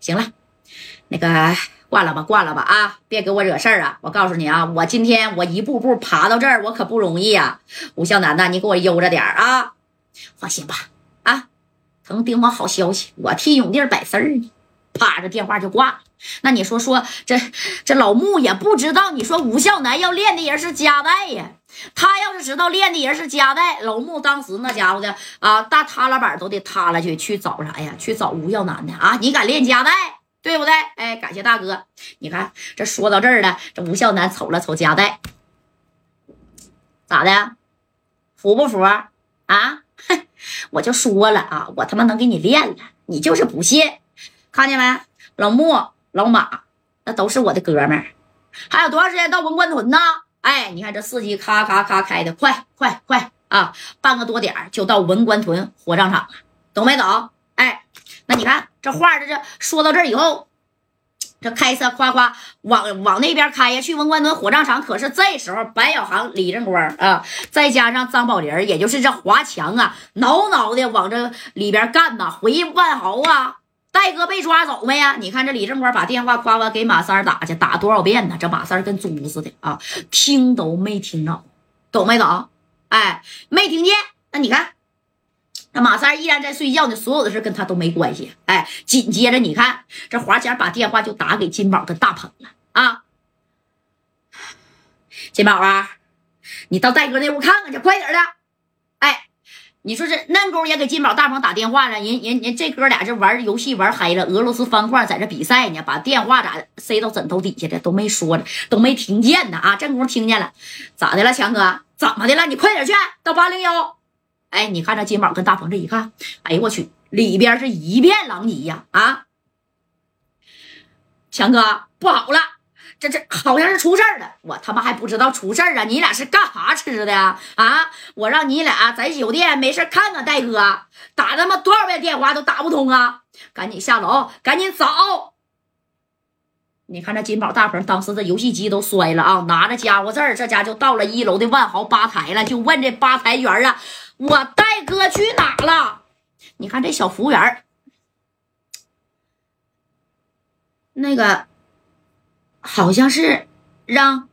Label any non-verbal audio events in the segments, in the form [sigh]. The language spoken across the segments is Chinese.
行了，那个挂了吧，挂了吧啊！别给我惹事儿啊！我告诉你啊，我今天我一步步爬到这儿，我可不容易啊。吴向南呐，你给我悠着点儿啊！放心吧，啊，腾盯我好消息，我替永弟摆事儿呢。啪，这电话就挂。那你说说，这这老穆也不知道，你说吴笑南要练的人是加代呀？他要是知道练的人是加代，老穆当时那家伙的啊，大塌拉板都得塌了去，去找啥呀？去找吴笑南的啊？你敢练加代，对不对？哎，感谢大哥。你看这说到这儿了，这吴笑南瞅了瞅加代，咋的？服不服啊？哼，[laughs] 我就说了啊，我他妈能给你练了，你就是不信。看见没？老莫、老马，那都是我的哥们儿。还有多长时间到文官屯呢？哎，你看这司机咔咔咔开的，快快快啊！半个多点就到文官屯火葬场了，懂没懂？哎，那你看这话，这这说到这儿以后，这开车夸夸往往那边开呀，去文官屯火葬场。可是这时候，白小航、李正光啊，再加上张宝林，也就是这华强啊，挠挠的往这里边干呐，回万豪啊。戴哥被抓走没呀？你看这李正光把电话夸夸给马三打去，打多少遍呢？这马三跟猪似的啊，听都没听着，懂没懂？哎，没听见。那你看，那马三依然在睡觉呢，所有的事跟他都没关系。哎，紧接着你看，这华强把电话就打给金宝跟大鹏了啊。金宝啊，你到戴哥那屋看看去，快点的。哎你说这嫩沟也给金宝大鹏打电话了，人人人这哥俩这玩游戏玩嗨了，俄罗斯方块在这比赛呢，把电话咋塞到枕头底下的都没说了，都没听见呢啊！正宫听见了，咋的了，强哥？怎么的了？你快点去到八零幺。哎，你看这金宝跟大鹏这一看，哎呦我去，里边是一片狼藉呀！啊，强哥不好了。这这好像是出事儿了，我他妈还不知道出事儿啊！你俩是干啥吃的？啊！我让你俩在酒店没事看看戴哥，打他妈多少遍电话都打不通啊！赶紧下楼，赶紧走！你看这金宝大鹏当时这游戏机都摔了啊！拿着家伙事儿，这家就到了一楼的万豪吧台了，就问这吧台员啊：“我戴哥去哪了？”你看这小服务员那个。好像是让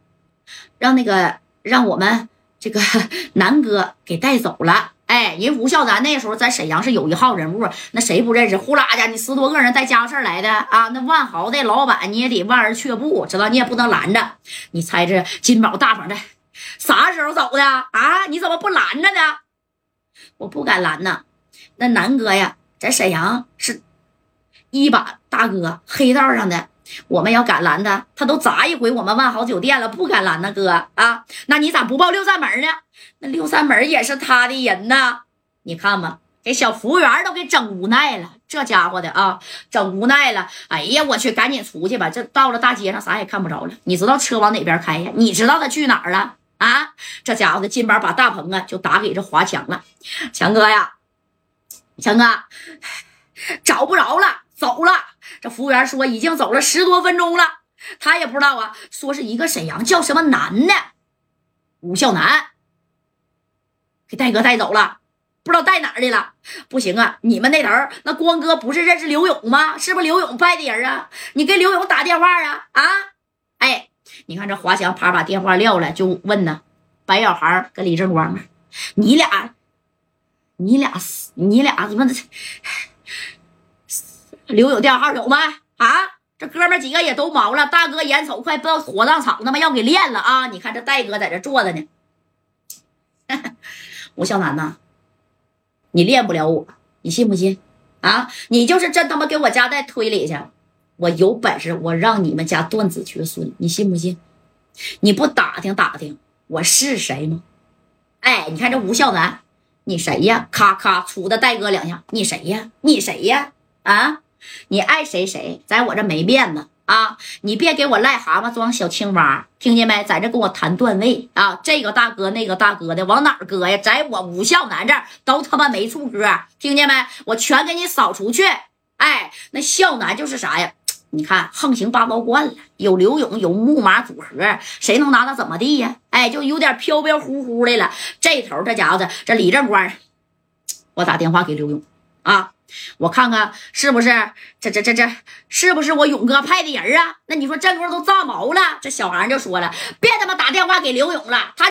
让那个让我们这个 [laughs] 南哥给带走了。哎，人吴孝南那时候在沈阳是有一号人物，那谁不认识？呼啦家你十多个人带家伙事来的啊！那万豪的老板你也得望而却步，知道？你也不能拦着。你猜这金宝大方的啥时候走的啊？你怎么不拦着呢？我不敢拦呐。那南哥呀，在沈阳是一把大哥，黑道上的。我们要敢拦他，他都砸一回我们万豪酒店了，不敢拦呢哥啊！那你咋不报六扇门呢？那六扇门也是他的人呐！你看吧，给小服务员都给整无奈了，这家伙的啊，整无奈了！哎呀，我去，赶紧出去吧！这到了大街上，啥也看不着了。你知道车往哪边开呀？你知道他去哪儿了啊？这家伙的金宝把大鹏啊就打给这华强了，强哥呀，强哥找不着了，走了。这服务员说已经走了十多分钟了，他也不知道啊。说是一个沈阳叫什么男的吴孝南，给戴哥带走了，不知道带哪儿去了。不行啊，你们那头那光哥不是认识刘勇吗？是不是刘勇派的人啊？你给刘勇打电话啊啊！哎，你看这华强啪把电话撂了，就问呢，白小孩跟李正光，你俩，你俩，你俩怎么？刘勇电话号有吗？啊，这哥们几个也都毛了。大哥眼瞅快到火葬场，他妈要给练了啊！你看这戴哥在这坐着呢。[laughs] 吴笑南呐，你练不了我，你信不信？啊，你就是真他妈给我家带推理去，我有本事我让你们家断子绝孙，你信不信？你不打听打听我是谁吗？哎，你看这吴笑南，你谁呀？咔咔杵的戴哥两下，你谁呀？你谁呀？啊？你爱谁谁，在我这没面子啊！你别给我癞蛤蟆装小青蛙，听见没？在这跟我谈段位啊！这个大哥那个大哥的往哪儿搁呀？在我吴孝南这儿都他妈没处搁，听见没？我全给你扫出去！哎，那孝南就是啥呀？你看横行八道惯了，有刘勇，有木马组合，谁能拿他怎么地呀？哎，就有点飘飘忽忽的了。这头这家伙子，这李正光，我打电话给刘勇啊。我看看是不是这这这这是不是我勇哥派的人啊？那你说这功夫都炸毛了，这小韩就说了，别他妈打电话给刘勇了，他。